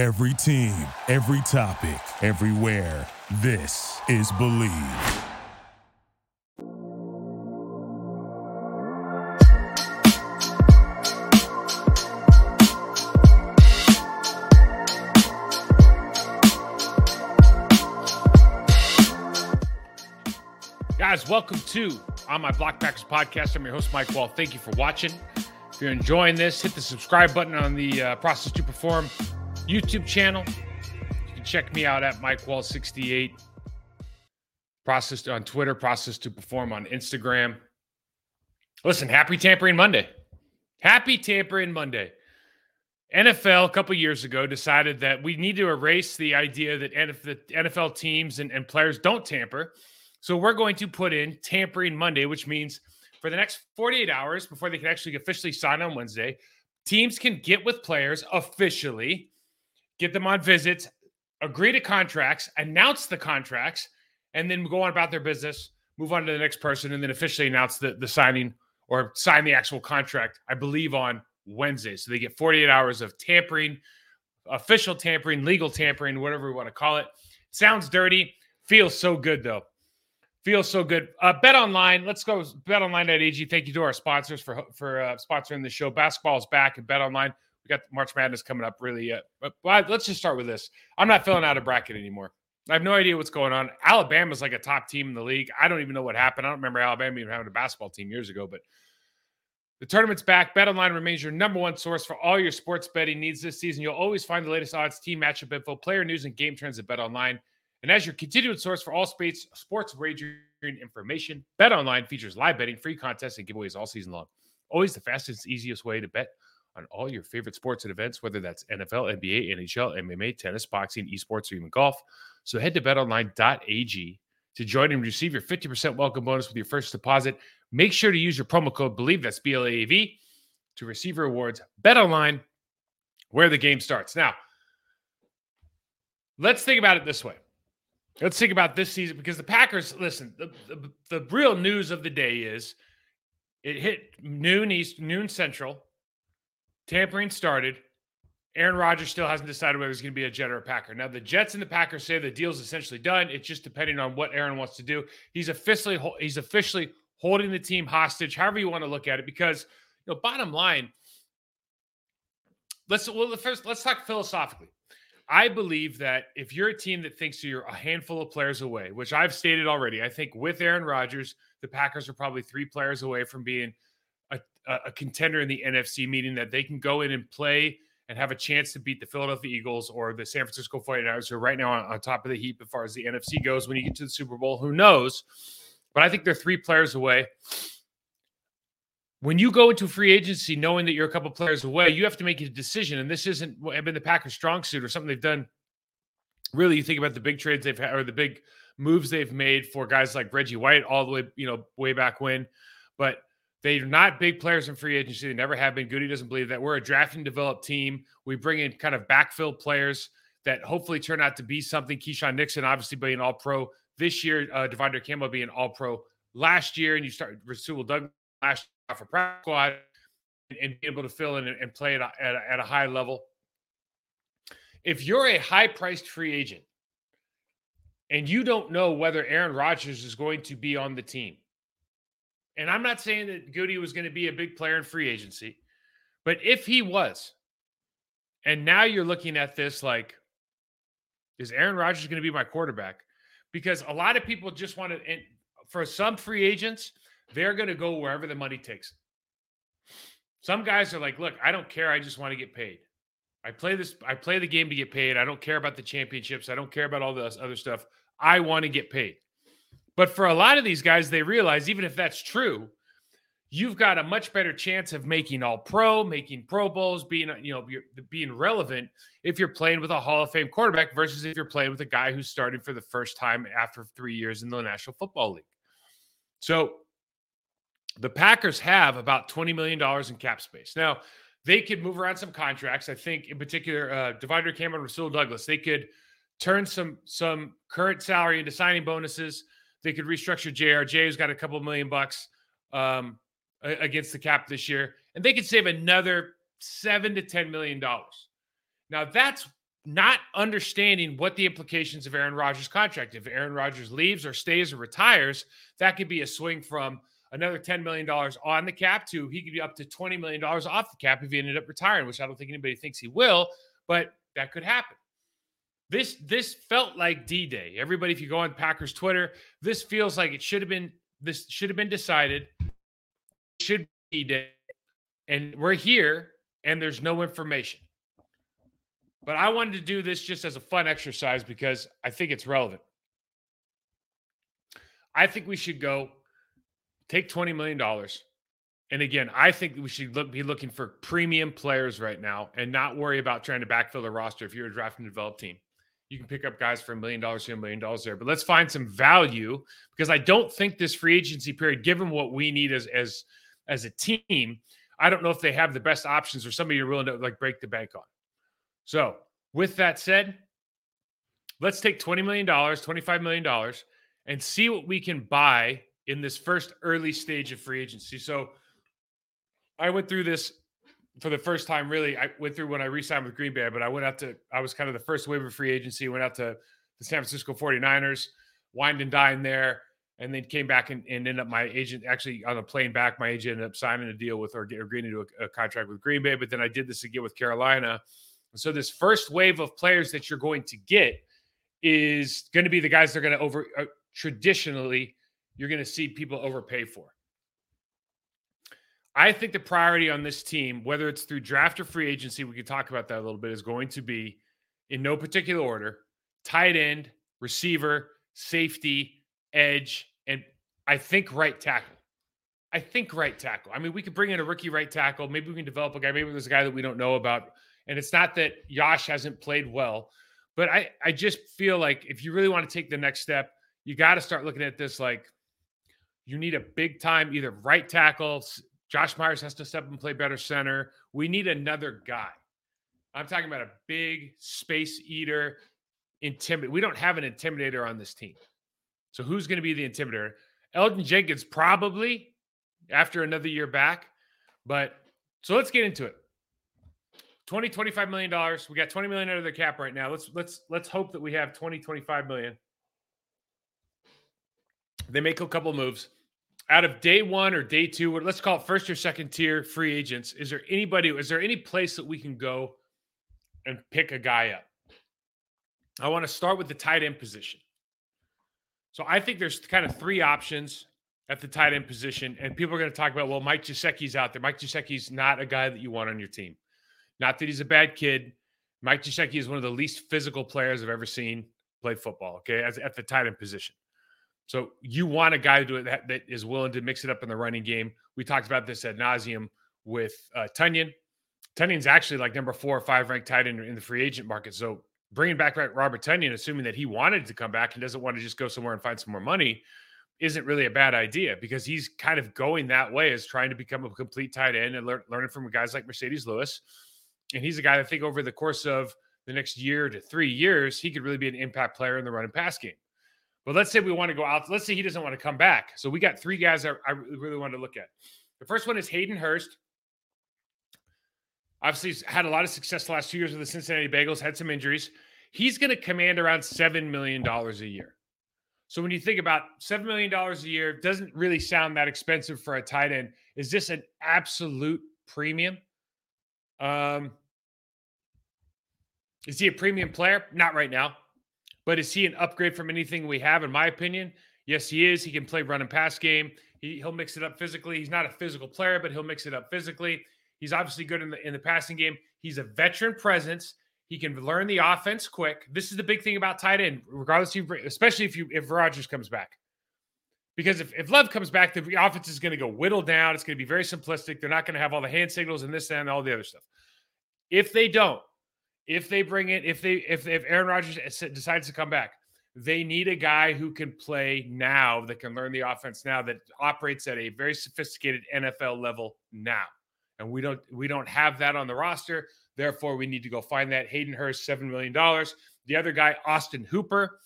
Every team, every topic, everywhere. This is Believe. Guys, welcome to On My Block Packers podcast. I'm your host, Mike Wahle. Thank you for watching. If you're enjoying this, hit the subscribe button on the uh, Process to Perform YouTube channel. You can check me out at Mike Wahle 68 Process on Twitter, Process to Perform on Instagram. Listen, happy Tampering Monday. Happy Tampering Monday. NFL a couple years ago decided that we need to erase the idea that NFL teams and, and players don't tamper. So we're going to put in Tampering Monday, which means for the next 48 hours before they can actually officially sign on Wednesday, teams can get with players officially, get them on visits, agree to contracts, announce the contracts, and then go on about their business, move on to the next person, and then officially announce the, the signing or sign the actual contract, I believe, on Wednesday. So they get 48 hours of tampering, official tampering, legal tampering, whatever we want to call it. Sounds dirty, feels so good though. Feels so good. Uh, Bet online. Let's go. BetOnline.ag. Thank you to our sponsors for for uh, sponsoring the show. Basketball is back at Bet online. Got March Madness coming up. Really, uh, but, but let's just start with this. I'm not filling out a bracket anymore. I have no idea what's going on. Alabama's like a top team in the league. I don't even know what happened. I don't remember Alabama even having a basketball team years ago, but the tournament's back. BetOnline remains your number one source for all your sports betting needs this season. You'll always find the latest odds, team matchup info, player news, and game trends at BetOnline. And as your continued source for all space sports wagering information, BetOnline features live betting, free contests, and giveaways all season long. Always the fastest, easiest way to bet on all your favorite sports and events, whether that's NFL, NBA, NHL, MMA, tennis, boxing, esports, or even golf. So head to betonline.ag to join and receive your 50% welcome bonus with your first deposit. Make sure to use your promo code BELIEVE, that's B L A A V, to receive rewards. BetOnline, where the game starts. Now, let's think about it this way. Let's think about this season because the Packers, listen, the, the, the real news of the day is it hit noon East, noon Central. Tampering started. Aaron Rodgers still hasn't decided whether he's going to be a Jet or a Packer. Now, the Jets and the Packers say the deal's essentially done. It's just depending on what Aaron wants to do. He's officially he's officially holding the team hostage, however you want to look at it. Because you know, bottom line, let's well first let's talk philosophically. I believe that if you're a team that thinks you're a handful of players away, which I've stated already, I think with Aaron Rodgers, the Packers are probably three players away from being a, contender in the NFC, meaning that they can go in and play and have a chance to beat the Philadelphia Eagles or the San Francisco 49ers, who are right now on, on top of the heap as far as the NFC goes. When you get to the Super Bowl, who knows? But I think they're three players away when you go into free agency knowing that you're a couple players away, you have to make a decision. And this isn't have been the Packers' strong suit or something they've done. Really, you think about the big trades they've had or the big moves they've made for guys like Reggie White all the way, you know, way back when. But they're not big players in free agency. They never have been. Gutey doesn't believe that. We're a draft and develop team. We bring in kind of backfill players that hopefully turn out to be something. Keisean Nixon, obviously being all pro this year, uh, De'Vondre Campbell being all pro last year, and you start Rasul Doug last for practice squad and, be able to fill in and, play at a, at, a, at a high level. If you're a high priced free agent and you don't know whether Aaron Rodgers is going to be on the team, and I'm not saying that Gutey was going to be a big player in free agency, but if he was, and now you're looking at this like, is Aaron Rodgers going to be my quarterback? Because a lot of people just want to, and for some free agents, they're going to go wherever the money takes. Some guys are like, look, I don't care. I just want to get paid. I play this, I play the game to get paid. I don't care about the championships. I don't care about all this other stuff. I want to get paid. But for a lot of these guys, they realize even if that's true, you've got a much better chance of making all pro, making pro bowls, being, you know, being relevant if you're playing with a Hall of Fame quarterback versus if you're playing with a guy who's starting for the first time after three years in the National Football League. So the Packers have about $20 million in cap space. Now, they could move around some contracts. I think, in particular, uh, De'Vondre Cameron, Rasul Douglas, they could turn some some current salary into signing bonuses. They could restructure JRJ, who's got a couple million bucks um, against the cap this year, and they could save another seven to ten million dollars. Now, that's not understanding what the implications of Aaron Rodgers' contract. If Aaron Rodgers leaves or stays or retires, that could be a swing from another $10 million on the cap to he could be up to $20 million off the cap if he ended up retiring, which I don't think anybody thinks he will, but that could happen. This this felt like D-Day. Everybody, if you go on Packers Twitter, this feels like it should have been this should have been decided. Should be D-Day. And we're here and there's no information. But I wanted to do this just as a fun exercise because I think it's relevant. I think we should go take $20 million. And again, I think we should look, be looking for premium players right now and not worry about trying to backfill the roster if you're a draft and develop team. You can pick up guys for a million dollars here, a million dollars there. But let's find some value because I don't think this free agency period, given what we need as as as a team, I don't know if they have the best options or somebody you're willing to like break the bank on. So, with that said, let's take $20 million, $25 million, and see what we can buy in this first early stage of free agency. So, I went through this for the first time. Really, I went through when I re signed with Green Bay, but I went out to, I was kind of the first wave of free agency, went out to the San Francisco 49ers, wined and dined there and then came back and, and ended up my agent actually on the plane back. My agent ended up signing a deal with or agreeing to a, a contract with Green Bay. But then I did this again with Carolina. So this first wave of players that you're going to get is going to be the guys that are going to over uh, traditionally you're going to see people overpay for. I think the priority on this team, whether it's through draft or free agency, we could talk about that a little bit, is going to be in no particular order tight end, receiver, safety, edge, and I think right tackle. I think right tackle. I mean, we could bring in a rookie right tackle. Maybe we can develop a guy. Maybe there's a guy that we don't know about. And it's not that Yosh hasn't played well, but I, I just feel like if you really want to take the next step, you got to start looking at this like you need a big time either right tackle. Josh Myers has to step and play better center. We need another guy. I'm talking about a big space eater, intimidate. We don't have an intimidator on this team. So who's going to be the intimidator? Elgton Jenkins probably after another year back. But so let's get into it. 20 25 million dollars. We got 20 million under the cap right now. Let's let's let's hope that we have 20 25 million. They make a couple moves. Out of day 1 or day 2, let's call it first or second tier free agents, is there anybody is there any place that we can go and pick a guy up? I want to start with the tight end position. So I think there's kind of three options at the tight end position, and people are going to talk about, well, Mike Gesicki's out there. Mike Gesicki's not a guy that you want on your team. Not that he's a bad kid. Mike Gesicki is one of the least physical players I've ever seen play football. Okay, as at the tight end position. So you want a guy that, that is willing to mix it up in the running game. We talked about this at nauseum with uh, Tonyan. Tonyan's actually like number four or five ranked tight end in the free agent market. So bringing back Robert Tonyan, assuming that he wanted to come back and doesn't want to just go somewhere and find some more money, isn't really a bad idea because he's kind of going that way as trying to become a complete tight end and learn, learning from guys like Marcedes Lewis. And he's a guy that I think over the course of the next year to three years, he could really be an impact player in the run and pass game. But let's say we want to go out. Let's say he doesn't want to come back. So we got three guys that I really want to look at. The first one is Hayden Hurst. Obviously, he's had a lot of success the last two years with the Cincinnati Bengals, had some injuries. He's going to command around $7 million a year. So when you think about $7 million a year, doesn't really sound that expensive for a tight end. Is this an absolute premium? Um, is he a premium player? Not right now. But is he an upgrade from anything we have, in my opinion? Yes, he is. He can play run and pass game. He, he'll mix it up physically. He's not a physical player, but he'll mix it up physically. He's obviously good in the in the passing game. He's a veteran presence. He can learn the offense quick. This is the big thing about tight end, regardless of especially if you if Rodgers comes back. Because if, if Love comes back, the offense is going to go whittled down. It's going to be very simplistic. They're not going to have all the hand signals and this and all the other stuff. If they don't, if they bring it, if they if if Aaron Rodgers decides to come back, they need a guy who can play now, that can learn the offense now, that operates at a very sophisticated NFL level now and we don't we don't have that on the roster. Therefore, we need to go find that. Hayden Hurst, seven million dollars. The other guy, Austin Hooper,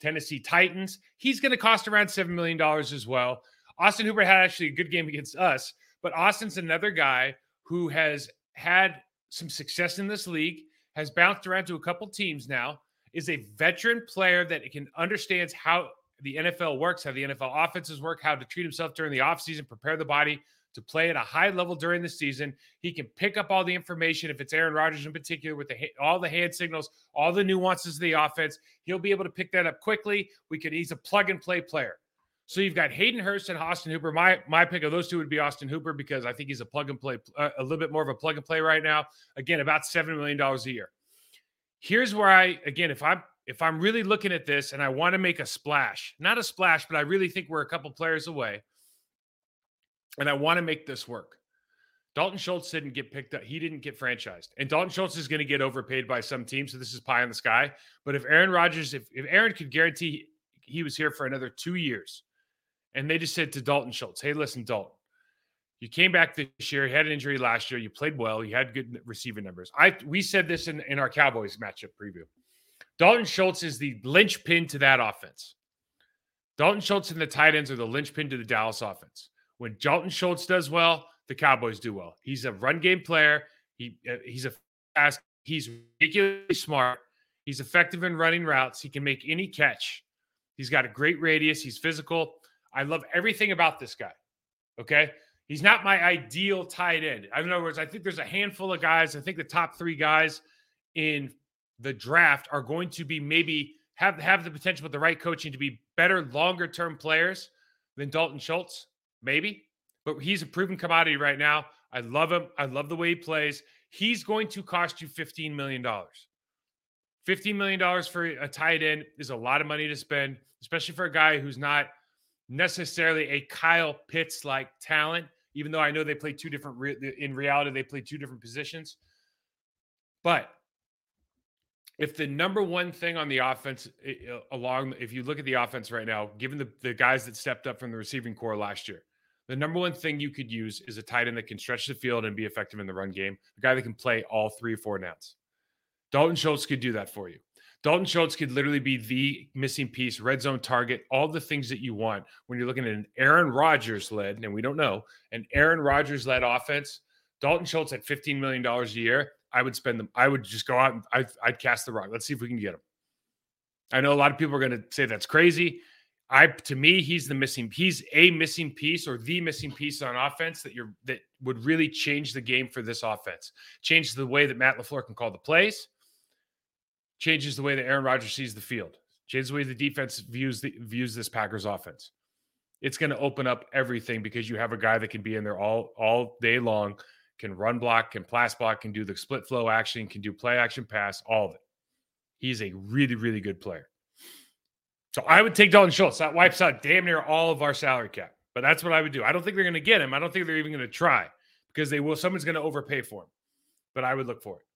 Tennessee Titans. He's going to cost around seven million dollars as well. Austin Hooper had actually a good game against us, but Austin's another guy who has had some success in this league, has bounced around to a couple teams now, is a veteran player that can understands how the NFL works, how the NFL offenses work, how to treat himself during the offseason, prepare the body to play at a high level during the season. He can pick up all the information if it's Aaron Rodgers in particular with the all the hand signals, all the nuances of the offense. He'll be able to pick that up quickly. We could he's a plug and play player. So you've got Hayden Hurst and Austin Hooper. My my pick of those two would be Austin Hooper because I think he's a plug and play, uh, a little bit more of a plug and play right now. Again, about seven million dollars a year. Here's where I again, if I'm if I'm really looking at this and I want to make a splash, not a splash, but I really think we're a couple players away, and I want to make this work. Dalton Schultz didn't get picked up. He didn't get franchised. And Dalton Schultz is going to get overpaid by some team. So this is pie in the sky. But if Aaron Rodgers, if, if Aaron could guarantee he was here for another two years, and they just said to Dalton Schultz, hey, listen, Dalton, you came back this year, you had an injury last year, you played well, you had good receiving numbers. I we said this in, in our Cowboys matchup preview. Dalton Schultz is the linchpin to that offense. Dalton Schultz and the tight ends are the linchpin to the Dallas offense. When Dalton Schultz does well, the Cowboys do well. He's a run game player. He uh, he's a fast. He's ridiculously smart. He's effective in running routes. He can make any catch. He's got a great radius. He's physical. I love everything about this guy. Okay. He's not my ideal tight end. In other words, I think there's a handful of guys. I think the top three guys in the draft are going to be maybe have have the potential with the right coaching to be better longer term players than Dalton Schultz maybe, but he's a proven commodity right now. I love him. I love the way he plays. He's going to cost you $15 million. $15 million for a tight end is a lot of money to spend, especially for a guy who's not necessarily a Kyle Pitts like talent, even though I know they play two different, in reality, they play two different positions. But if the number one thing on the offense along if you look at the offense right now given the, the guys that stepped up from the receiving core last year the number one thing you could use is a tight end that can stretch the field and be effective in the run game a guy that can play all three or four downs dalton schultz could do that for you dalton schultz could literally be the missing piece red zone target all the things that you want when you're looking at an aaron rodgers led and we don't know an aaron rodgers led offense dalton schultz at $15 million a year I would spend them. I would just go out and I'd, I'd cast the rock. Let's see if we can get him. I know a lot of people are going to say that's crazy. I to me, he's the missing. He's a missing piece or the missing piece on offense that you're that would really change the game for this offense. Change the way that Matt LaFleur can call the plays. Changes the way that Aaron Rodgers sees the field. Changes the way the defense views the views this Packers offense. It's going to open up everything because you have a guy that can be in there all all day long can run block, can pass block, can do the split flow action, can do play action pass, all of it. He's a really, really good player. So I would take Dalton Schultz. That wipes out damn near all of our salary cap. But that's what I would do. I don't think they're going to get him. I don't think they're even going to try because they will. Someone's going to overpay for him. But I would look for it.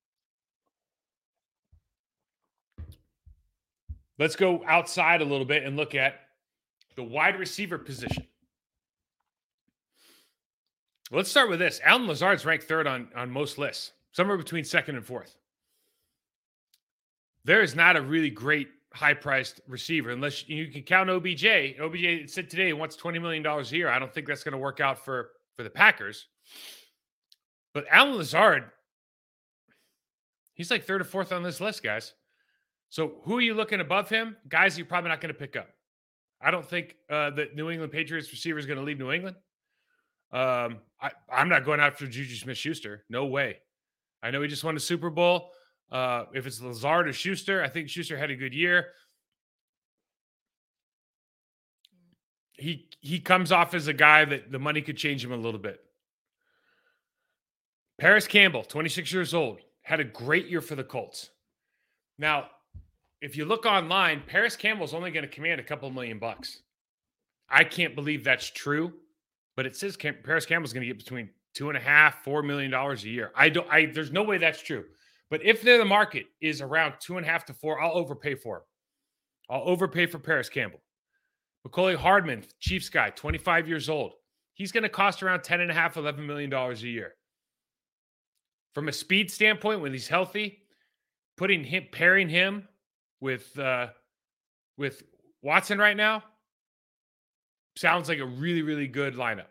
Let's go outside a little bit and look at the wide receiver position. Let's start with this. Allen Lazard's ranked third on, on most lists, somewhere between second and fourth. There is not a really great high priced receiver unless you can count OBJ. OBJ said today he wants $20 million a year. I don't think that's going to work out for, for the Packers. But Allen Lazard, he's like third or fourth on this list, guys. So who are you looking above him? Guys you're probably not going to pick up. I don't think uh, the New England Patriots receiver is going to leave New England. Um, I, I'm not going after Juju Smith Schuster. No way. I know he just won a Super Bowl. Uh, if it's Lazard or Schuster, I think Schuster had a good year. He he comes off as a guy that the money could change him a little bit. Parris Campbell, 26 years old, had a great year for the Colts. Now, if you look online, Parris Campbell's only going to command a couple million bucks. I can't believe that's true but it says Cam- Parris Campbell's going to get between two and a half, four million dollars a year. I don't. I there's no way that's true. But if the market is around two and a half to four, I'll overpay for him. I'll overpay for Parris Campbell. Mecole Hardman, Chiefs guy, 25 years old. He's going to cost around 10 and a half, 11 million dollars a year. From a speed standpoint, when he's healthy, putting him pairing him with uh with Watson right now, sounds like a really, really good lineup.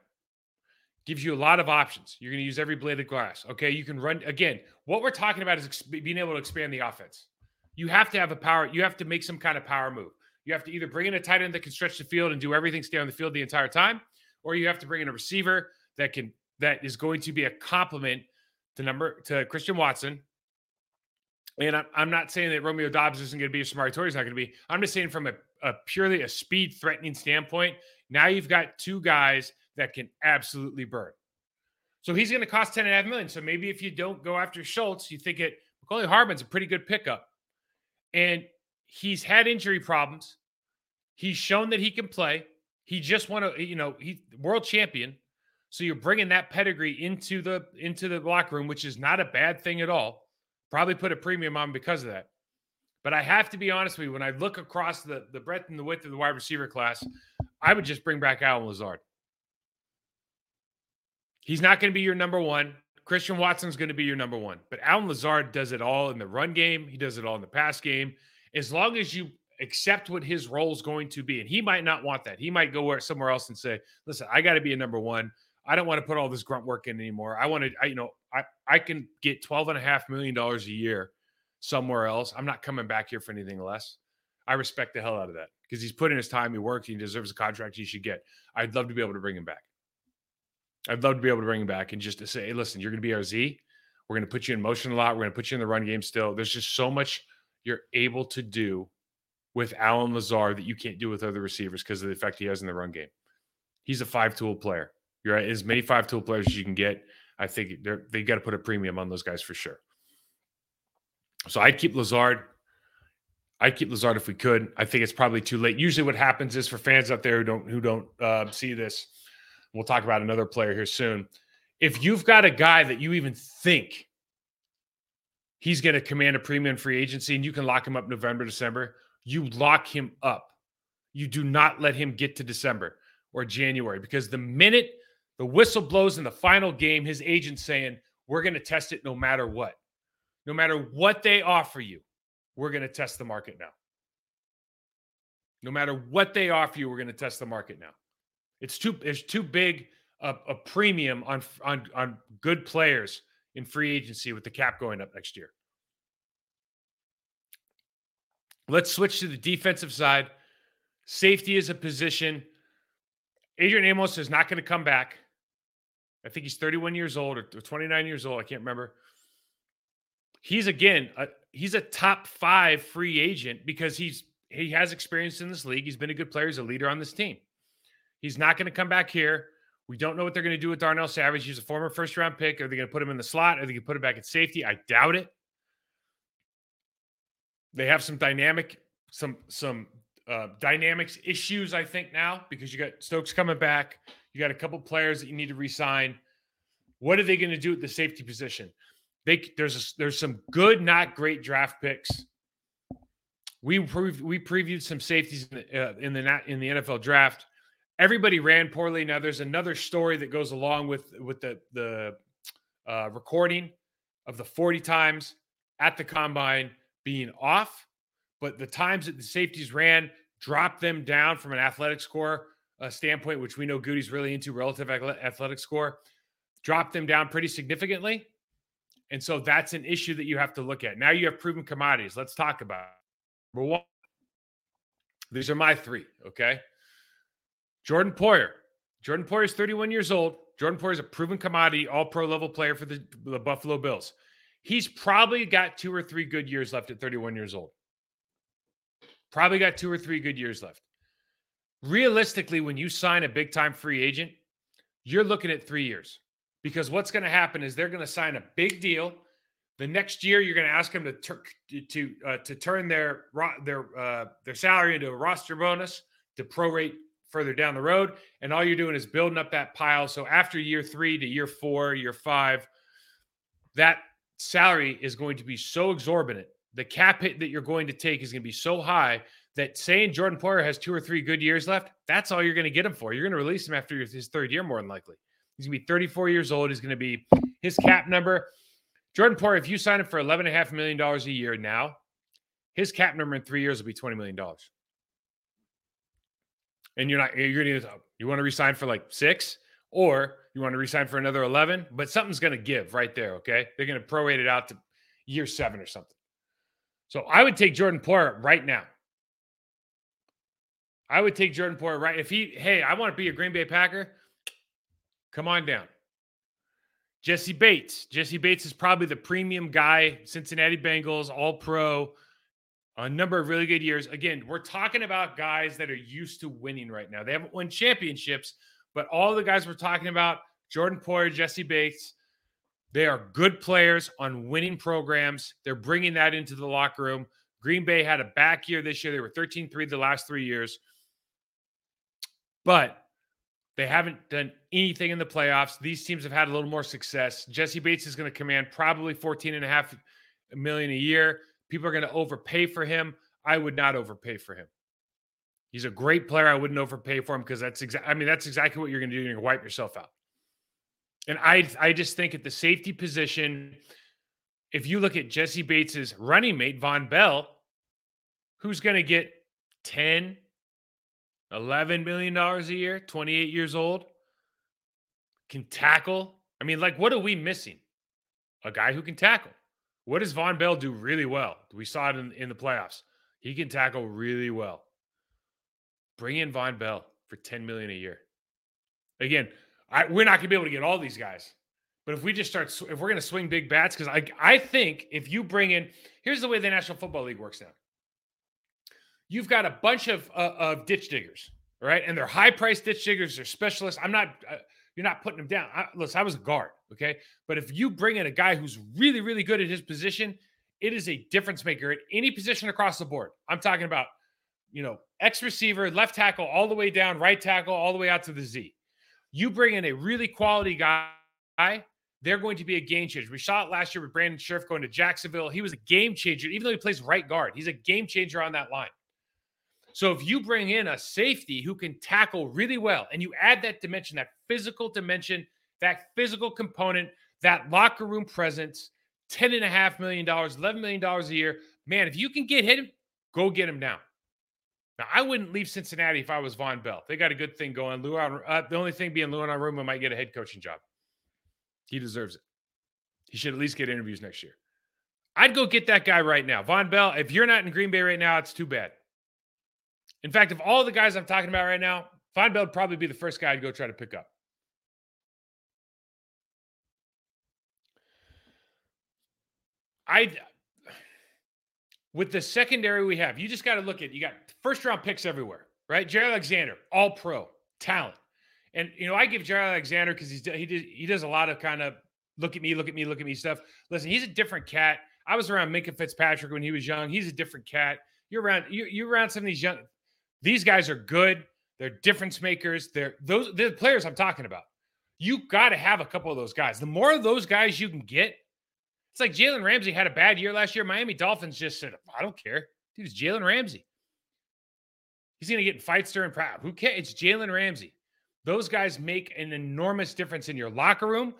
gives you a lot of options. You're going to use every blade of glass. Okay, you can run again. What we're talking about is ex- being able to expand the offense. You have to have a power. You have to make some kind of power move. You have to either bring in a tight end that can stretch the field and do everything, stay on the field the entire time, or you have to bring in a receiver that can that is going to be a complement to number to Christian Watson. And I'm, I'm not saying that Romeo Doubs isn't going to be a Samori Toure is not going to be. I'm just saying from a, a purely a speed threatening standpoint. Now you've got two guys that can absolutely burn. So he's going to cost 10 and a half million. So maybe if you don't go after Schultz, you think it Mecole Hardman's a pretty good pickup. And he's had injury problems. He's shown that he can play. He just won a, you know, he world champion. So you're bringing that pedigree into the into the locker room, which is not a bad thing at all. Probably put a premium on because of that. But I have to be honest with you, when I look across the, the breadth and the width of the wide receiver class, I would just bring back Allen Lazard. He's not going to be your number one. Christian Watson's going to be your number one. But Allen Lazard does it all in the run game. He does it all in the pass game. As long as you accept what his role is going to be, and he might not want that. He might go somewhere else and say, "Listen, I got to be a number one. I don't want to put all this grunt work in anymore. I want to, I, you know, I I can get twelve and a half million dollars a year somewhere else. I'm not coming back here for anything less. I respect the hell out of that because he's put in his time. He worked. He deserves a contract he should get. I'd love to be able to bring him back. I'd love to be able to bring him back and just to say, hey, listen, you're going to be our Z. We're going to put you in motion a lot. We're going to put you in the run game still. There's just so much you're able to do with Allen Lazard that you can't do with other receivers because of the effect he has in the run game. He's a five tool player. You're. As many five tool players as you can get. I think they got to put a premium on those guys for sure. So I'd keep Lazard. I'd keep Lazard if we could. I think it's probably too late. Usually, what happens is for fans out there who don't who don't uh, see this, we'll talk about another player here soon. If you've got a guy that you even think he's going to command a premium free agency and you can lock him up November, December, you lock him up. You do not let him get to December or January because the minute the whistle blows in the final game, his agent's saying, We're going to test it no matter what. No matter what they offer you, we're going to test the market now. No matter what they offer you, we're going to test the market now. It's too it's too big a, a premium on on on good players in free agency with the cap going up next year. Let's switch to the defensive side. Safety is a position. Adrian Amos is not going to come back. I think he's 31 years old or 29 years old. I can't remember. He's again, a, he's a top five free agent because he's he has experience in this league. He's been a good player. He's a leader on this team. He's not going to come back here. We don't know what they're going to do with Darnell Savage. He's a former first round pick. Are they going to put him in the slot? Are they going to put him back at safety? I doubt it. They have some dynamic, some some uh, dynamics issues, I think now because you got Stokes coming back. You got a couple players that you need to resign. What are they going to do at the safety position? They there's a, there's some good, not great draft picks. We pre- we previewed some safeties in the, uh, in the in the NFL draft everybody ran poorly. Now there's another story that goes along with with the the uh, recording of the 40 times at the combine being off, but the times that the safeties ran dropped them down from an athletic score uh, standpoint, which we know Gutey's really into relative athletic score, dropped them down pretty significantly. And so that's an issue that you have to look at. Now you have proven commodities. Let's talk about. Number one, these are my three. Okay. Jordan Poyer. Jordan Poyer is 31 years old. Jordan Poyer is a proven commodity, all pro level player for the, the Buffalo Bills. He's probably got two or three good years left at 31 years old. Probably got two or three good years left. Realistically, when you sign a big time free agent, you're looking at three years because what's going to happen is they're going to sign a big deal. The next year, you're going to ask them to tur- to uh, to turn their their uh, their salary into a roster bonus to prorate further down the road. And all you're doing is building up that pile. So after year three to year four, year five, that salary is going to be so exorbitant. The cap hit that you're going to take is going to be so high that saying Jordan Poyer has two or three good years left, that's all you're going to get him for. You're going to release him after his third year, more than likely. He's going to be 34 years old. He's going to be his cap number. Jordan Poyer, if you sign him for $11.5 million a year now, his cap number in three years will be $20 million and you're not you're gonna you want to resign for like six or you want to resign for another 11, but something's going to give right there. Okay. They're going to prorate it out to year seven or something. So I would take Jordan Poyer right now. I would take Jordan Poyer right. If he, hey, I want to be a Green Bay Packer, come on down. Jessie Bates. Jessie Bates is probably the premium guy, Cincinnati Bengals, all pro, a number of really good years. Again, we're talking about guys that are used to winning right now. They haven't won championships, but all the guys we're talking about, Jordan Poyer, Jessie Bates, they are good players on winning programs. They're bringing that into the locker room. Green Bay had a back year this year. They were 13 3 the last three years. But they haven't done anything in the playoffs. These teams have had a little more success. Jessie Bates is going to command probably 14 and a half million a year. People are going to overpay for him. I would not overpay for him. He's a great player. I wouldn't overpay for him because that's exactly I mean, that's exactly what you're going to do. You're going to wipe yourself out. And I I just think at the safety position, if you look at Jessie Bates's running mate, Vonn Bell, who's going to get 10, 11 million dollars a year, 28 years old, can tackle. I mean, like, what are we missing? A guy who can tackle. What does Vonn Bell do really well? We saw it in, in the playoffs. He can tackle really well. Bring in Vonn Bell for 10 million a year. Again, I, we're not going to be able to get all these guys. But if we just start, if we're going to swing big bats, because I, I think if you bring in, here's the way the National Football League works now. You've got a bunch of uh, of ditch diggers, right? And they're high priced ditch diggers. They're specialists. I'm not. Uh, you're not putting them down. I, listen, I was a guard, okay. But if you bring in a guy who's really, really good at his position, it is a difference maker at any position across the board. I'm talking about, you know, X receiver, left tackle, all the way down, right tackle, all the way out to the Z. You bring in a really quality guy, they're going to be a game changer. We saw it last year with Brandon Scherff going to Jacksonville. He was a game changer, even though he plays right guard. He's a game changer on that line. So if you bring in a safety who can tackle really well and you add that dimension, that physical dimension, that physical component, that locker room presence, $10.5 million, $11 million a year, man, if you can get him, go get him now. Now, I wouldn't leave Cincinnati if I was Vonn Bell. They got a good thing going. Lou, uh, the only thing being Lou Anarumo might get a head coaching job. He deserves it. He should at least get interviews next year. I'd go get that guy right now. Vonn Bell, if you're not in Green Bay right now, it's too bad. In fact, of all the guys I'm talking about right now, Vonn Bell would probably be the first guy I'd go try to pick up. I with the secondary we have, you just got to look at you got first round picks everywhere, right? Jaire Alexander, all pro, talent. And you know, I give Jaire Alexander because he's he did, he does a lot of kind of look at me, look at me, look at me stuff. Listen, he's a different cat. I was around Minkah Fitzpatrick when he was young. He's a different cat. You're around you you're around some of these young. These guys are good. They're difference makers. They're those they're the players I'm talking about. You got to have a couple of those guys. The more of those guys you can get, it's like Jalen Ramsey had a bad year last year. Miami Dolphins just said, I don't care. Dude, it's Jalen Ramsey. He's going to get in fights during practice. Who cares? It's Jalen Ramsey. Those guys make an enormous difference in your locker room.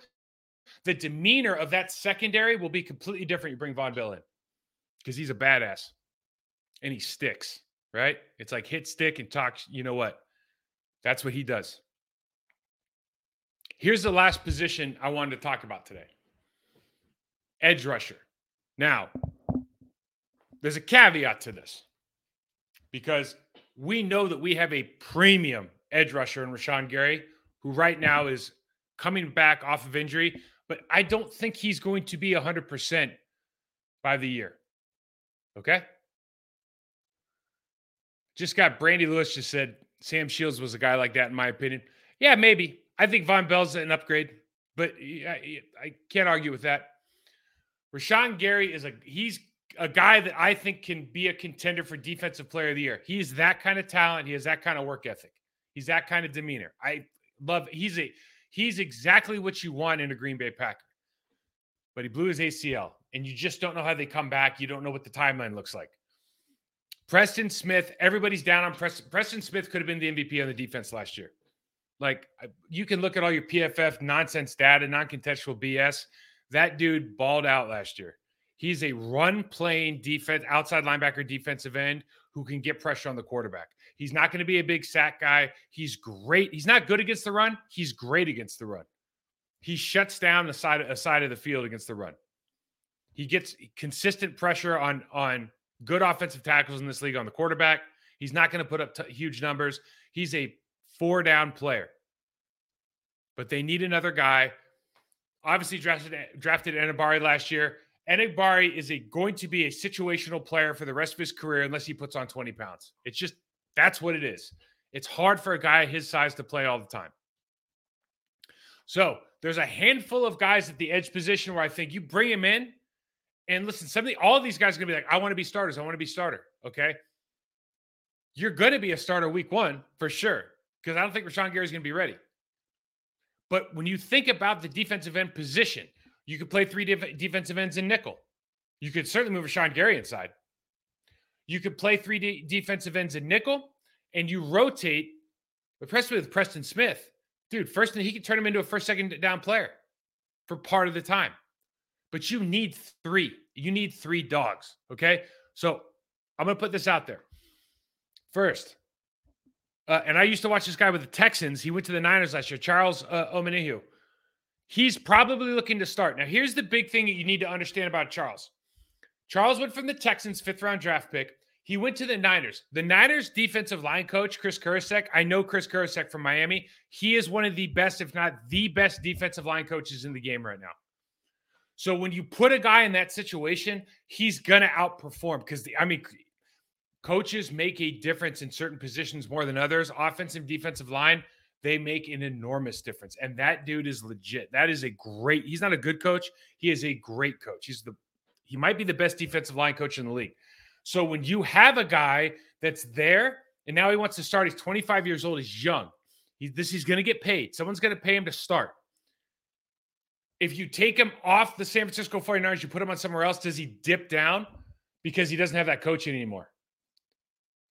The demeanor of that secondary will be completely different. You bring Vonn Bell in because he's a badass and he sticks, right? It's like hit stick and talk. You know what? That's what he does. Here's the last position I wanted to talk about today edge rusher. Now, there's a caveat to this because we know that we have a premium edge rusher in Rashan Gary, who right now is coming back off of injury, but I don't think he's going to be 100% by the year. Okay? Just got Brandy Lewis just said Sam Shields was a guy like that, in my opinion. Yeah, maybe. I think Vonn Bell's an upgrade, but I, I can't argue with that. Rashan Gary is a he's a guy that I think can be a contender for defensive player of the year. He's that kind of talent. He has that kind of work ethic. He's that kind of demeanor. I love he's a he's exactly what you want in a Green Bay Packer. But he blew his ACL, and you just don't know how they come back. You don't know what the timeline looks like. Preston Smith, everybody's down on Preston. Preston Smith could have been the MVP on the defense last year. Like you can look at all your PFF nonsense data, non-contextual BS. That dude balled out last year. He's a run playing defense, outside linebacker, defensive end who can get pressure on the quarterback. He's not going to be a big sack guy. He's great. He's not good against the run. He's great against the run. He shuts down the side, a side of the field against the run. He gets consistent pressure on on good offensive tackles in this league on the quarterback. He's not going to put up t- huge numbers. He's a four down player. But they need another guy. Obviously drafted drafted Enagbare last year. Enagbare is a going to be a situational player for the rest of his career unless he puts on 20 pounds. It's just that's what it is. It's hard for a guy his size to play all the time. So there's a handful of guys at the edge position where I think you bring him in, and listen, some of the, all of these guys are gonna be like, I want to be starters. I want to be starter. Okay. You're going to be a starter week one for sure, because I don't think Rashan Gary is going to be ready. But when you think about the defensive end position, you could play three def- defensive ends in nickel. You could certainly move Rashan Gary inside. You could play three de- defensive ends in nickel, and you rotate, especially with Preston Smith. Dude, first he can turn him into a first, second down player for part of the time. But you need three. You need three dogs. Okay. So I'm going to put this out there. First, uh, and I used to watch this guy with the Texans. He went to the Niners last year, Charles uh, Omenihu. He's probably looking to start. Now, here's the big thing that you need to understand about Charles. Charles went from the Texans, fifth round draft pick. He went to the Niners. The Niners defensive line coach, Kris Kocurek. I know Kris Kocurek from Miami. He is one of the best, if not the best, defensive line coaches in the game right now. So when you put a guy in that situation, he's gonna outperform because I mean, coaches make a difference in certain positions more than others. Offensive, defensive line, they make an enormous difference. And that dude is legit. That is a great. He's not a good coach. He is a great coach. He's the. He might be the best defensive line coach in the league. So when you have a guy that's there and now he wants to start, he's 25 years old, he's young. He, this he's going to get paid. Someone's going to pay him to start. If you take him off the San Francisco 49ers, you put him on somewhere else, does he dip down because he doesn't have that coaching anymore?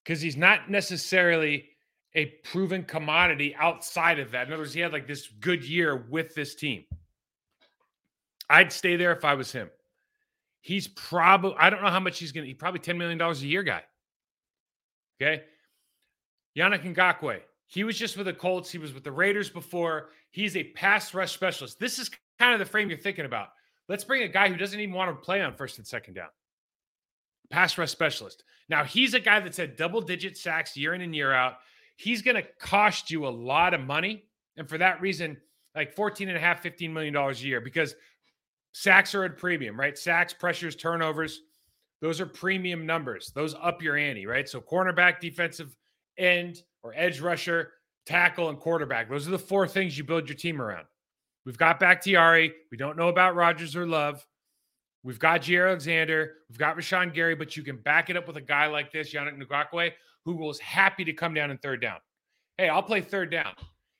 Because he's not necessarily a proven commodity outside of that. In other words, he had like this good year with this team. I'd stay there if I was him. He's probably, I don't know how much he's going to, he's probably $10 million a year guy. Okay. Yannick Ngakoue. He was just with the Colts. He was with the Raiders before. He's a pass rush specialist. This is kind of the frame you're thinking about. Let's bring a guy who doesn't even want to play on first and second down. Pass rush specialist. Now, he's a guy that's had double digit sacks year in and year out. He's going to cost you a lot of money. And for that reason, like 14 and a half, 15 million dollars a year because sacks are at premium, right? Sacks, pressures, turnovers, those are premium numbers. Those up your ante, right? So cornerback, defensive end or edge rusher, tackle, and quarterback. Those are the four things you build your team around. We've got Bakhtiari. We don't know about Rodgers or Love. We've got Jaire Alexander. We've got Rashan Gary, but you can back it up with a guy like this, Yannick Ngakoue, who was happy to come down in third down. Hey, I'll play third down.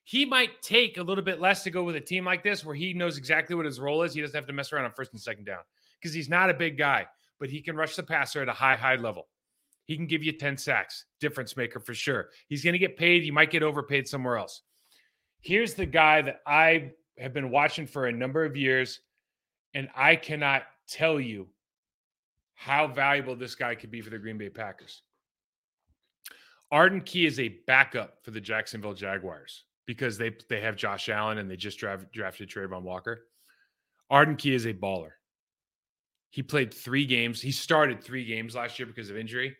He might take a little bit less to go with a team like this where he knows exactly what his role is. He doesn't have to mess around on first and second down because he's not a big guy, but he can rush the passer at a high, high level. He can give you 10 sacks, difference maker for sure. He's going to get paid. He might get overpaid somewhere else. Here's the guy that I have been watching for a number of years, and I cannot tell you how valuable this guy could be for the Green Bay Packers. Arden Key is a backup for the Jacksonville Jaguars because they they have Josh Allen and they just draft, drafted Travon Walker. Arden Key is a baller. He played three games. He started three games last year because of injury.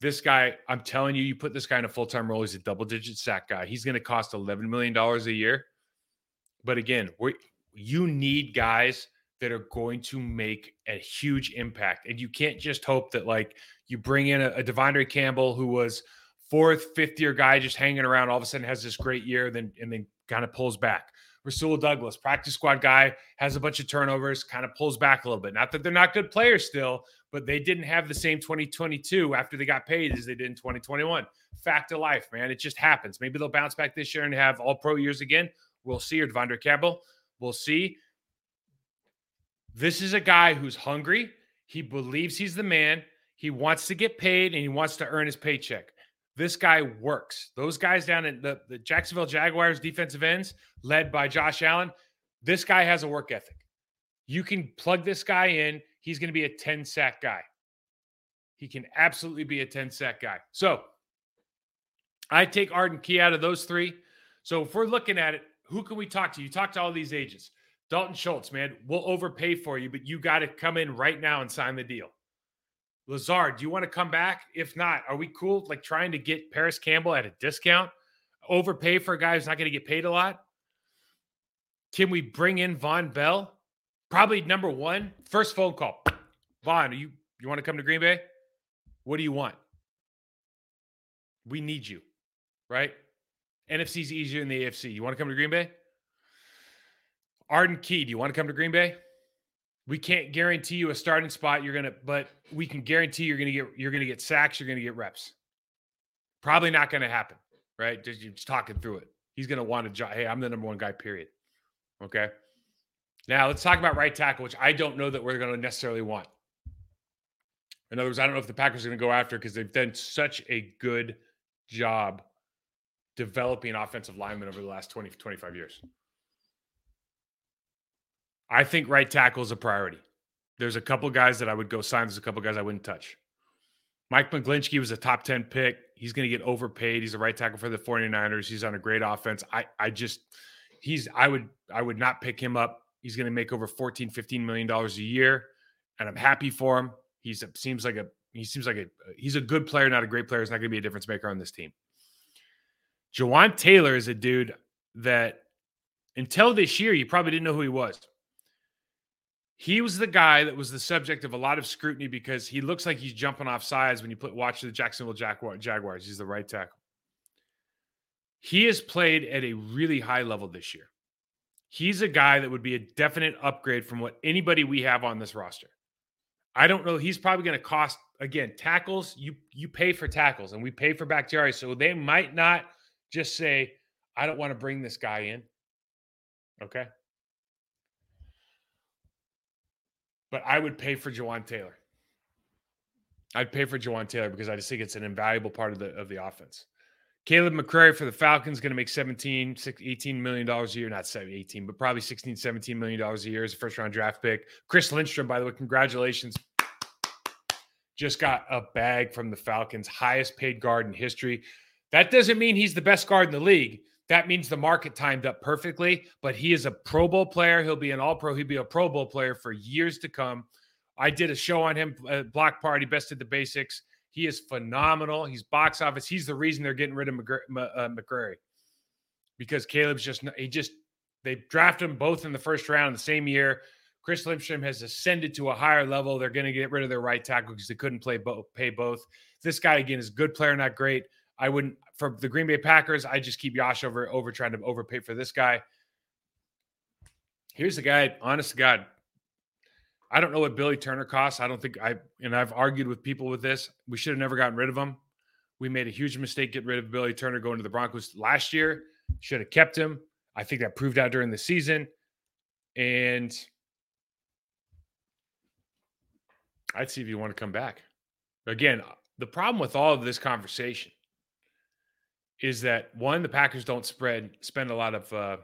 This guy, I'm telling you, you put this guy in a full time role. He's a double digit sack guy. He's going to cost $11 million a year. But again, we you need guys that are going to make a huge impact. And you can't just hope that, like, you bring in a, a De'Vondre Campbell who was fourth, fifth year guy just hanging around, all of a sudden has this great year, then and then kind of pulls back. Rasul Douglas, practice squad guy, has a bunch of turnovers, kind of pulls back a little bit. Not that they're not good players still, but they didn't have the same 2022 after they got paid as they did in 2021. Fact of life, man. It just happens. Maybe they'll bounce back this year and have all pro years again. We'll see. Or De'Vondre Campbell, we'll see. This is a guy who's hungry. He believes he's the man. He wants to get paid and he wants to earn his paycheck. This guy works. Those guys down at the, the Jacksonville Jaguars defensive ends, led by Josh Allen, this guy has a work ethic. You can plug this guy in. He's going to be a 10 sack guy. He can absolutely be a 10 sack guy. So I take Arden Key out of those three. So if we're looking at it, who can we talk to? You talk to all these agents. Dalton Schultz, man, we'll overpay for you, but you got to come in right now and sign the deal. Lazard, do you want to come back? If not, are we cool like trying to get Parris Campbell at a discount? Overpay for a guy who's not going to get paid a lot? Can we bring in Vonn Bell? Probably number one. First phone call. Vonn, you you want to come to Green Bay? What do you want? We need you, right? NFC's easier than the AFC. You want to come to Green Bay? Arden Key, do you want to come to Green Bay? We can't guarantee you a starting spot. You're gonna, but we can guarantee you're gonna get you're gonna get sacks. You're gonna get reps. Probably not gonna happen, right? Just, just talking through it. He's gonna want to job. Hey, I'm the number one guy. Period. Okay. Now let's talk about right tackle, which I don't know that we're gonna necessarily want. In other words, I don't know if the Packers are gonna go after because they've done such a good job developing offensive linemen over the last 20, 25 years. I think right tackle is a priority. There's a couple guys that I would go sign. There's a couple guys I wouldn't touch. Mike McGlinchey was a top 10 pick. He's going to get overpaid. He's a right tackle for the 49ers. He's on a great offense. I I just he's I would I would not pick him up. He's going to make over 14 15 million dollars a year and I'm happy for him. He's seems like a he seems like a he's a good player, not a great player. He's not going to be a difference maker on this team. Jawaan Taylor is a dude that until this year you probably didn't know who he was. He was the guy that was the subject of a lot of scrutiny because he looks like he's jumping off sides when you put watch the Jacksonville Jaguars. He's the right tackle. He has played at a really high level this year. He's a guy that would be a definite upgrade from what anybody we have on this roster. I don't know. He's probably going to cost again tackles. You you pay for tackles, and we pay for Bakhtiari, so they might not just say, "I don't want to bring this guy in." Okay, but I would pay for Jawaan Taylor. I'd pay for Jawaan Taylor because I just think it's an invaluable part of the of the offense. Kaleb McGary for the Falcons going to make 17, 18 million dollars a year, not 18, but probably 16, 17 million dollars a year as a first round draft pick. Chris Lindstrom, by the way, congratulations. Just got a bag from the Falcons, highest paid guard in history. That doesn't mean he's the best guard in the league. That means the market timed up perfectly, but he is a Pro Bowl player. He'll be an all pro. He'll be a Pro Bowl player for years to come. I did a show on him, uh, Block Party, Best of the Basics. He is phenomenal. He's box office. He's the reason they're getting rid of uh, McGary because Kaleb's just, he just, they drafted him both in the first round in the same year. Chris Lindstrom has ascended to a higher level. They're going to get rid of their right tackle because they couldn't play both, pay both. This guy again is good player, not great. I wouldn't for the Green Bay Packers. I just keep Yosh over over trying to overpay for this guy. Here's the guy. Honest to God, I don't know what Billy Turner costs. I don't think I and I've argued with people with this. We should have never gotten rid of him. We made a huge mistake getting rid of Billy Turner going to the Broncos last year. Should have kept him. I think that proved out during the season. And I'd see if you want to come back. Again, the problem with all of this conversation is that one, the Packers don't spread spend a lot of uh,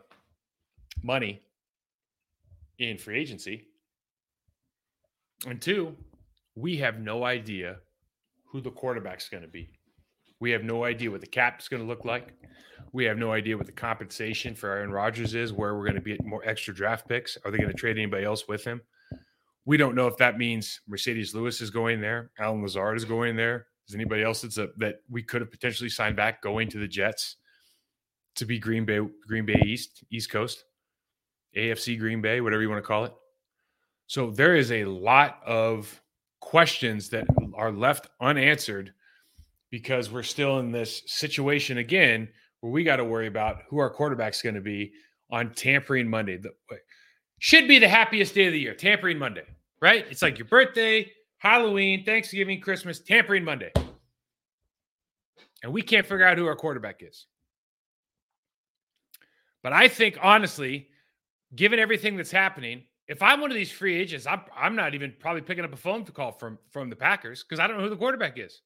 money in free agency, and two, we have no idea who the quarterback's going to be. We have no idea what the cap is going to look like. We have no idea what the compensation for Aaron Rodgers is, where we're going to be at more extra draft picks. Are they going to trade anybody else with him? We don't know if that means Marcedes Lewis is going there, Allen Lazard is going there. Is anybody else that's a, that we could have potentially signed back going to the Jets to be Green Bay, Green Bay East, East Coast, AFC Green Bay, whatever you want to call it? So there is a lot of questions that are left unanswered because we're still in this situation again where we got to worry about who our quarterback's going to be on tampering Monday. The, should be the happiest day of the year, tampering Monday, right? It's like your birthday, Halloween, Thanksgiving, Christmas, tampering Monday. And we can't figure out who our quarterback is. But I think, honestly, given everything that's happening, if I'm one of these free agents, I'm, I'm not even probably picking up a phone call from, from the Packers because I don't know who the quarterback is.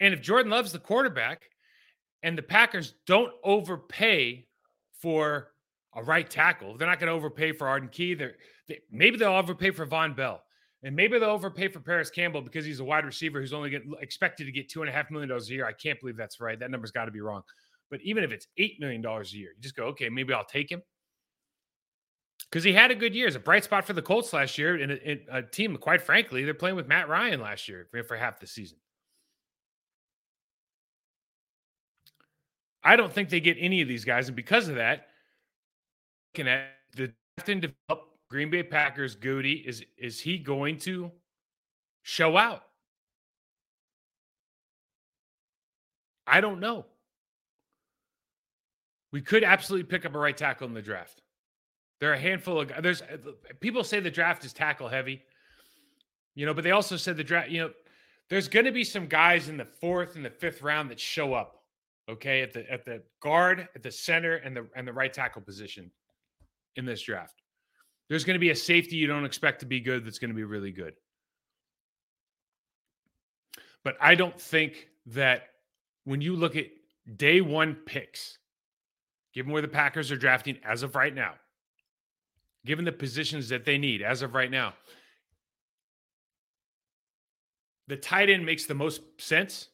And if Jordan Love's the quarterback and the Packers don't overpay for a right tackle, they're not going to overpay for Arden Key. They're, they, maybe they'll overpay for Vonn Bell. And maybe they'll overpay for Parris Campbell because he's a wide receiver who's only get, expected to get two and a half million dollars a year. I can't believe that's right. That number's got to be wrong. But even if it's eight million dollars a year, you just go, okay, maybe I'll take him because he had a good year. It's a bright spot for the Colts last year, and a, a, team, quite frankly, they're playing with Matt Ryan last year for, half the season. I don't think they get any of these guys, and because of that, looking at the draft and develop Green Bay Packers, Gutey is is he going to show out? I don't know. We could absolutely pick up a right tackle in the draft. There are a handful of there's uh, people say the draft is tackle heavy, you know, but they also said the draft, you know, there's going to be some guys in the fourth and the fifth round that show up, okay, at the at the guard, at the center, and the and the right tackle position in this draft. There's going to be a safety you don't expect to be good that's going to be really good. But I don't think that when you look at day one picks, given where the Packers are drafting as of right now, given the positions that they need as of right now. The tight end makes the most sense,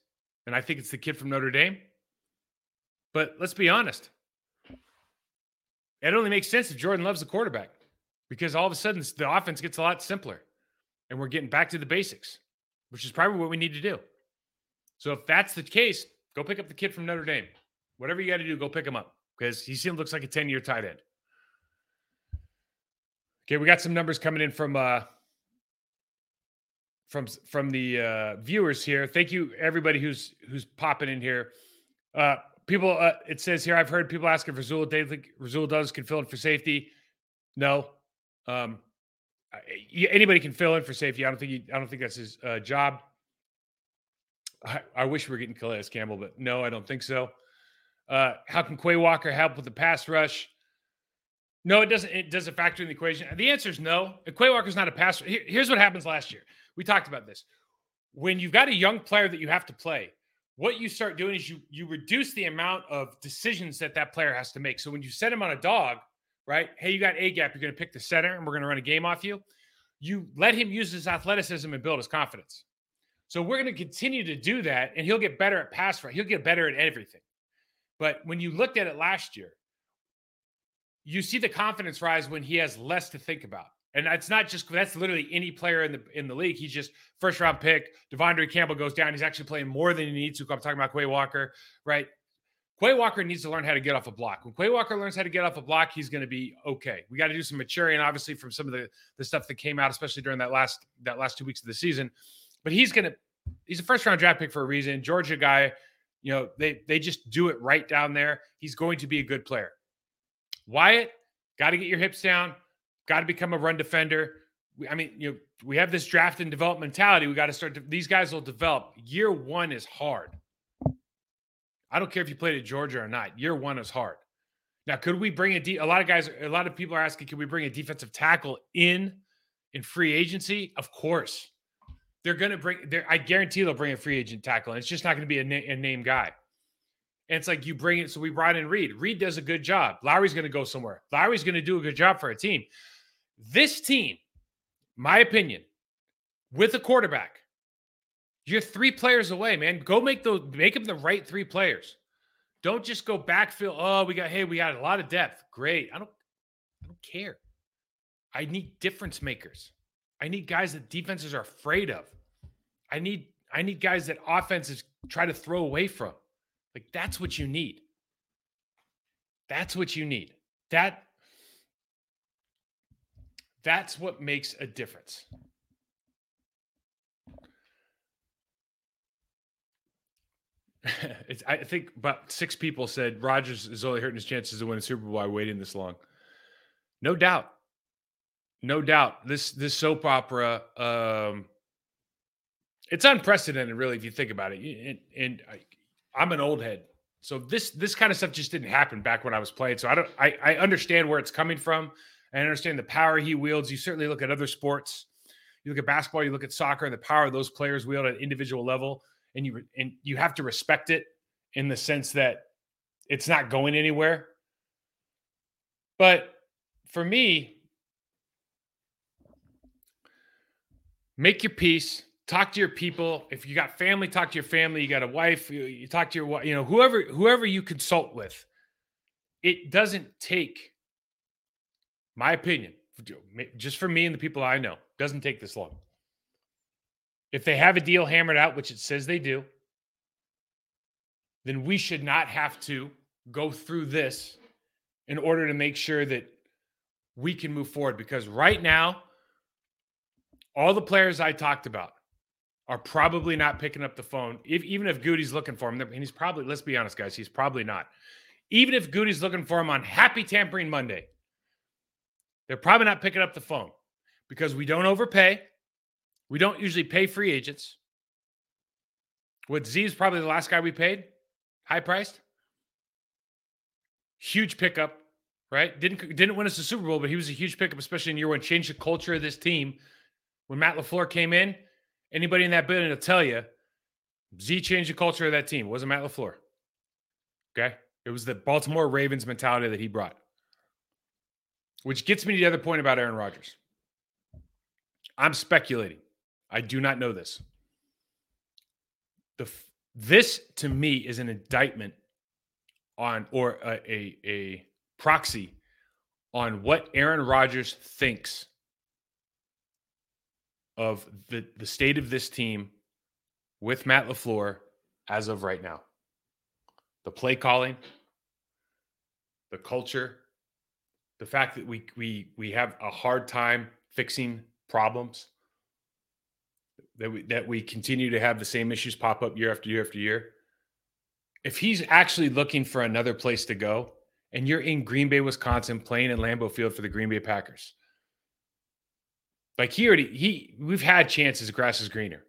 and I think it's the kid from Notre Dame. But let's be honest. It only makes sense if Jordan Love's the quarterback because all of a sudden the offense gets a lot simpler and we're getting back to the basics, which is probably what we need to do. So if that's the case, go pick up the kid from Notre Dame. Whatever you got to do, go pick him up because he seems looks like a 10 year tight end. Okay, we got some numbers coming in from uh from from the uh viewers here. Thank you everybody who's who's popping in here. Uh people uh, it says here I've heard people asking for Rasul Daily Rasul does can fill in for safety. No. Um anybody can fill in for safety. I don't think he, I don't think that's his uh, job. I, I, wish we were getting Calais Campbell, but no, I don't think so. Uh, how can Quay Walker help with the pass rush? No, it doesn't. It doesn't factor in the equation. The answer is no. Quay Walker's not a passer. Here, here's what happens last year. We talked about this. When you've got a young player that you have to play, what you start doing is you you reduce the amount of decisions that that player has to make. So when you set him on a dog, right? Hey, you got a gap. You're going to pick the center, and we're going to run a game off you. You let him use his athleticism and build his confidence. So we're going to continue to do that, and he'll get better at pass rush. He'll get better at everything. But when you looked at it last year, you see the confidence rise when he has less to think about. And that's not just that's literally any player in the in the league. He's just first round pick. De'Vondre Campbell goes down. He's actually playing more than he needs to. I'm talking about Quay Walker, right? Quay Walker needs to learn how to get off a block. When Quay Walker learns how to get off a block, he's going to be okay. We got to do some maturing, obviously, from some of the the stuff that came out, especially during that last that last two weeks of the season. But he's going to he's a first round draft pick for a reason. Georgia guy, you know, they they just do it right down there. He's going to be a good player. Wyatt, got to get your hips down, got to become a run defender. I mean, you know, we have this draft and develop mentality. We got to start. These guys will develop. Year one is hard. I don't care if you played at Georgia or not. Year one is hard. Now, could we bring a de- a lot of guys? A lot of people are asking, can we bring a defensive tackle in in free agency? Of course, they're going to bring. I guarantee they'll bring a free agent tackle, and it's just not going to be a, na- a name guy. And it's like you bring it. So we brought in Reed. Reed does a good job. Lowry's going to go somewhere. Lowry's going to do a good job for a team. This team, my opinion, with a quarterback, you're three players away, man. Go make those, make them the right three players. Don't just go backfill. Oh, we got, hey, we got a lot of depth. Great. I don't, I don't care. I need difference makers. I need guys that defenses are afraid of. I need, I need guys that offenses try to throw away from. Like that's what you need. That's what you need. That that's what makes a difference. I think about six people said Rodgers is only hurting his chances of winning Super Bowl by waiting this long. No doubt, no doubt. This this soap opera, um, it's unprecedented, really, if you think about it. And, and I, I'm an old head. So this this kind of stuff just didn't happen back when I was playing. So I don't I, I understand where it's coming from. I understand the power he wields. You certainly look at other sports. You look at basketball, you look at soccer, and the power those players wield at an individual level, and you and you have to respect it in the sense that it's not going anywhere. But for me, make your peace talk to your people. If you got family talk to your family. You got a wife you, you talk to your wife, you know whoever whoever you consult with. It doesn't take my opinion just for me and the people i know doesn't take this long if they have a deal hammered out which it says they do then we should not have to go through this in order to make sure that we can move forward because right now all the players i talked about are probably not picking up the phone. If even if Gutey's looking for him, and he's probably let's be honest, guys, he's probably not. Even if Gutey's looking for him on Happy Tampering Monday, they're probably not picking up the phone because we don't overpay. We don't usually pay free agents. What Z is probably the last guy we paid, high priced. Huge pickup, right? Didn't didn't win us the Super Bowl, but he was a huge pickup, especially in year one. Changed the culture of this team. When Matt LaFleur came in, Anybody in that building will tell you Z changed the culture of that team. It wasn't Matt LaFleur. Okay. It was the Baltimore Ravens mentality that he brought. Which gets me to the other point about Aaron Rodgers. I'm speculating. I do not know this. The this to me is an indictment on or a, a, a proxy on what Aaron Rodgers thinks of the the state of this team with Matt LaFleur as of right now. The play calling, the culture, the fact that we we we have a hard time fixing problems that we that we continue to have the same issues pop up year after year after year. If he's actually looking for another place to go and you're in Green Bay, Wisconsin playing in Lambeau Field for the Green Bay Packers, like he already he we've had chances. Grass is greener.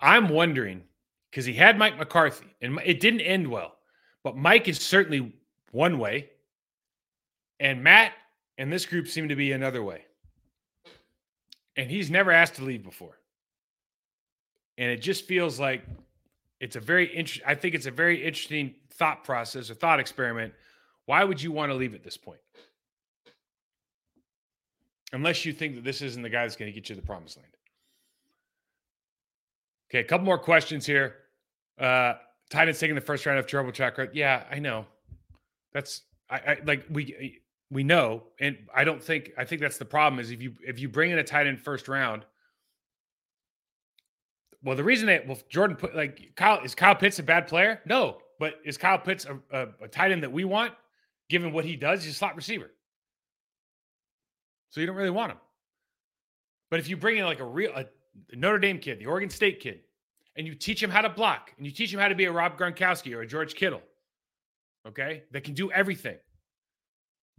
I'm wondering because he had Mike McCarthy and it didn't end well, but Mike is certainly one way, and Matt and this group seem to be another way. And he's never asked to leave before, and it just feels like it's a very interesting. I think it's a very interesting thought process or thought experiment. Why would you want to leave at this point? unless you think that this isn't the guy that's going to get you to the promised land. Okay, a couple more questions here. Uh Titans taking the first round of trouble track. Yeah, I know. That's I, I like we we know, and I don't think I think that's the problem is if you if you bring in a tight end first round. Well, the reason that well Jordan put like Kyle is Kyle Pitts a bad player? No, but is Kyle Pitts a, a, a tight end that we want, given what he does? He's a slot receiver. So you don't really want him. But if you bring in like a real a Notre Dame kid, the Oregon State kid, and you teach him how to block, and you teach him how to be a Rob Gronkowski or a George Kittle, okay, that can do everything.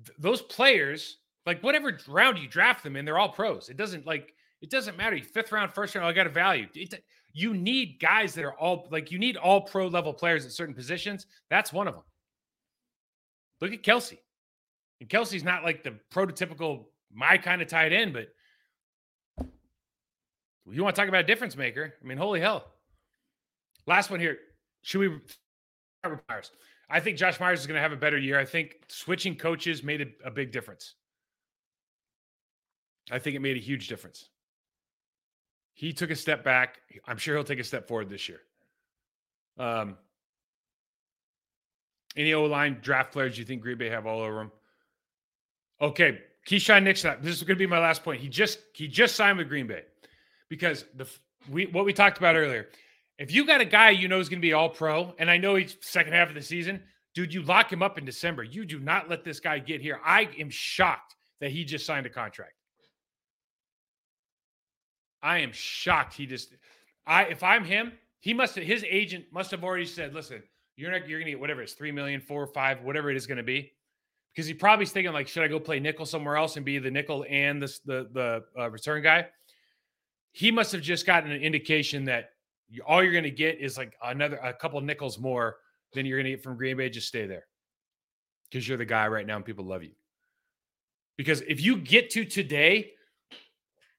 Th- those players, like whatever round you draft them in, they're all pros. It doesn't like it doesn't matter. Fifth round, first round, I got a value. It, you need guys that are all like you need all pro level players at certain positions. That's one of them. Look at Kelce. And Kelce's not like the prototypical my kind of tight end, but you want to talk about a difference maker? I mean, holy hell. Last one here. Should we Myers? I think Josh Myers is going to have a better year. I think switching coaches made a, a big difference. I think it made a huge difference. He took a step back. I'm sure he'll take a step forward this year. Um, any O line draft players you think Green Bay have all over them? Okay, Keisean Nixon. This is going to be my last point. He just he just signed with Green Bay because the we what we talked about earlier. If you got a guy you know is going to be all pro, and I know he's second half of the season, dude, you lock him up in December. You do not let this guy get here. I am shocked that he just signed a contract. I am shocked. He just I if I'm him, he must have his agent must have already said, listen, you're not you're gonna get whatever it's three million, four or five, whatever it is gonna be because he probably's thinking like, should I go play nickel somewhere else and be the nickel and the the the uh, return guy? He must have just gotten an indication that you, all you're going to get is like another a couple nickels more than you're going to get from Green Bay. Just stay there because you're the guy right now and people love you. Because if you get to today,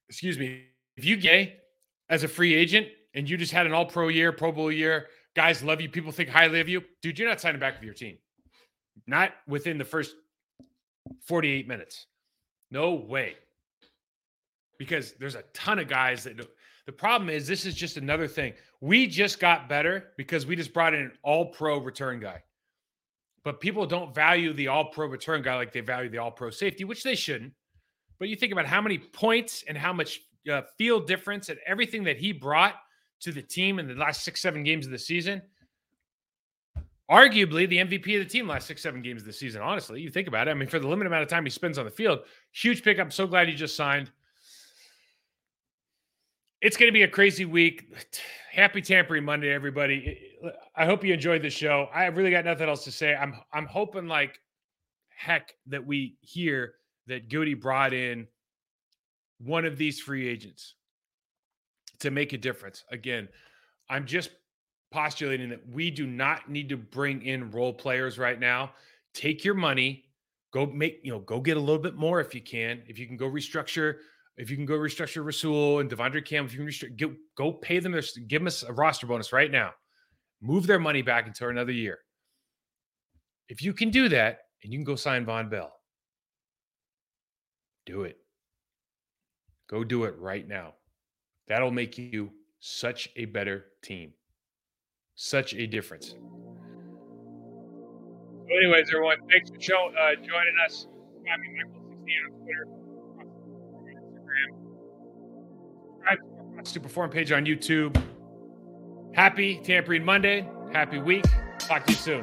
excuse me, if you gay as a free agent and you just had an all pro year, Pro Bowl year, guys love you, people think highly of you, dude, you're not signing back with your team. Not within the first 48 minutes. No way. because there's a ton of guys that. The problem is, this is just another thing. We just got better because we just brought in an all pro return guy. But people don't value the all pro return guy like they value the all pro safety, which they shouldn't. But you think about how many points and how much uh, difference and everything that he brought to the team in the last six, seven games of the season. Arguably the MVP of the team last six, seven games of the season. Honestly, you think about it. I mean, for the limited amount of time he spends on the field, huge pickup. So glad he just signed it's going to be a crazy week. Happy Tampering Monday, everybody. I hope you enjoyed the show. I really got nothing else to say. I'm I'm hoping like heck that we hear that Gutey brought in one of these free agents to make a difference. Again, I'm just postulating that we do not need to bring in role players right now. Take your money, go make, you know, go get a little bit more if you can. If you can go restructure if you can go restructure Rasul and De'Vondre Cam, if you can restructure, go, go pay them, give them a roster bonus right now. Move their money back into another year. If you can do that and you can go sign Vonn Bell, do it. Go do it right now. That'll make you such a better team. Such a difference. So anyways, everyone, thanks for show, uh, joining us. Find me Michael16 on Twitter. Subscribe to Perform page on YouTube. Happy Tampering Monday. Happy week. Talk to you soon.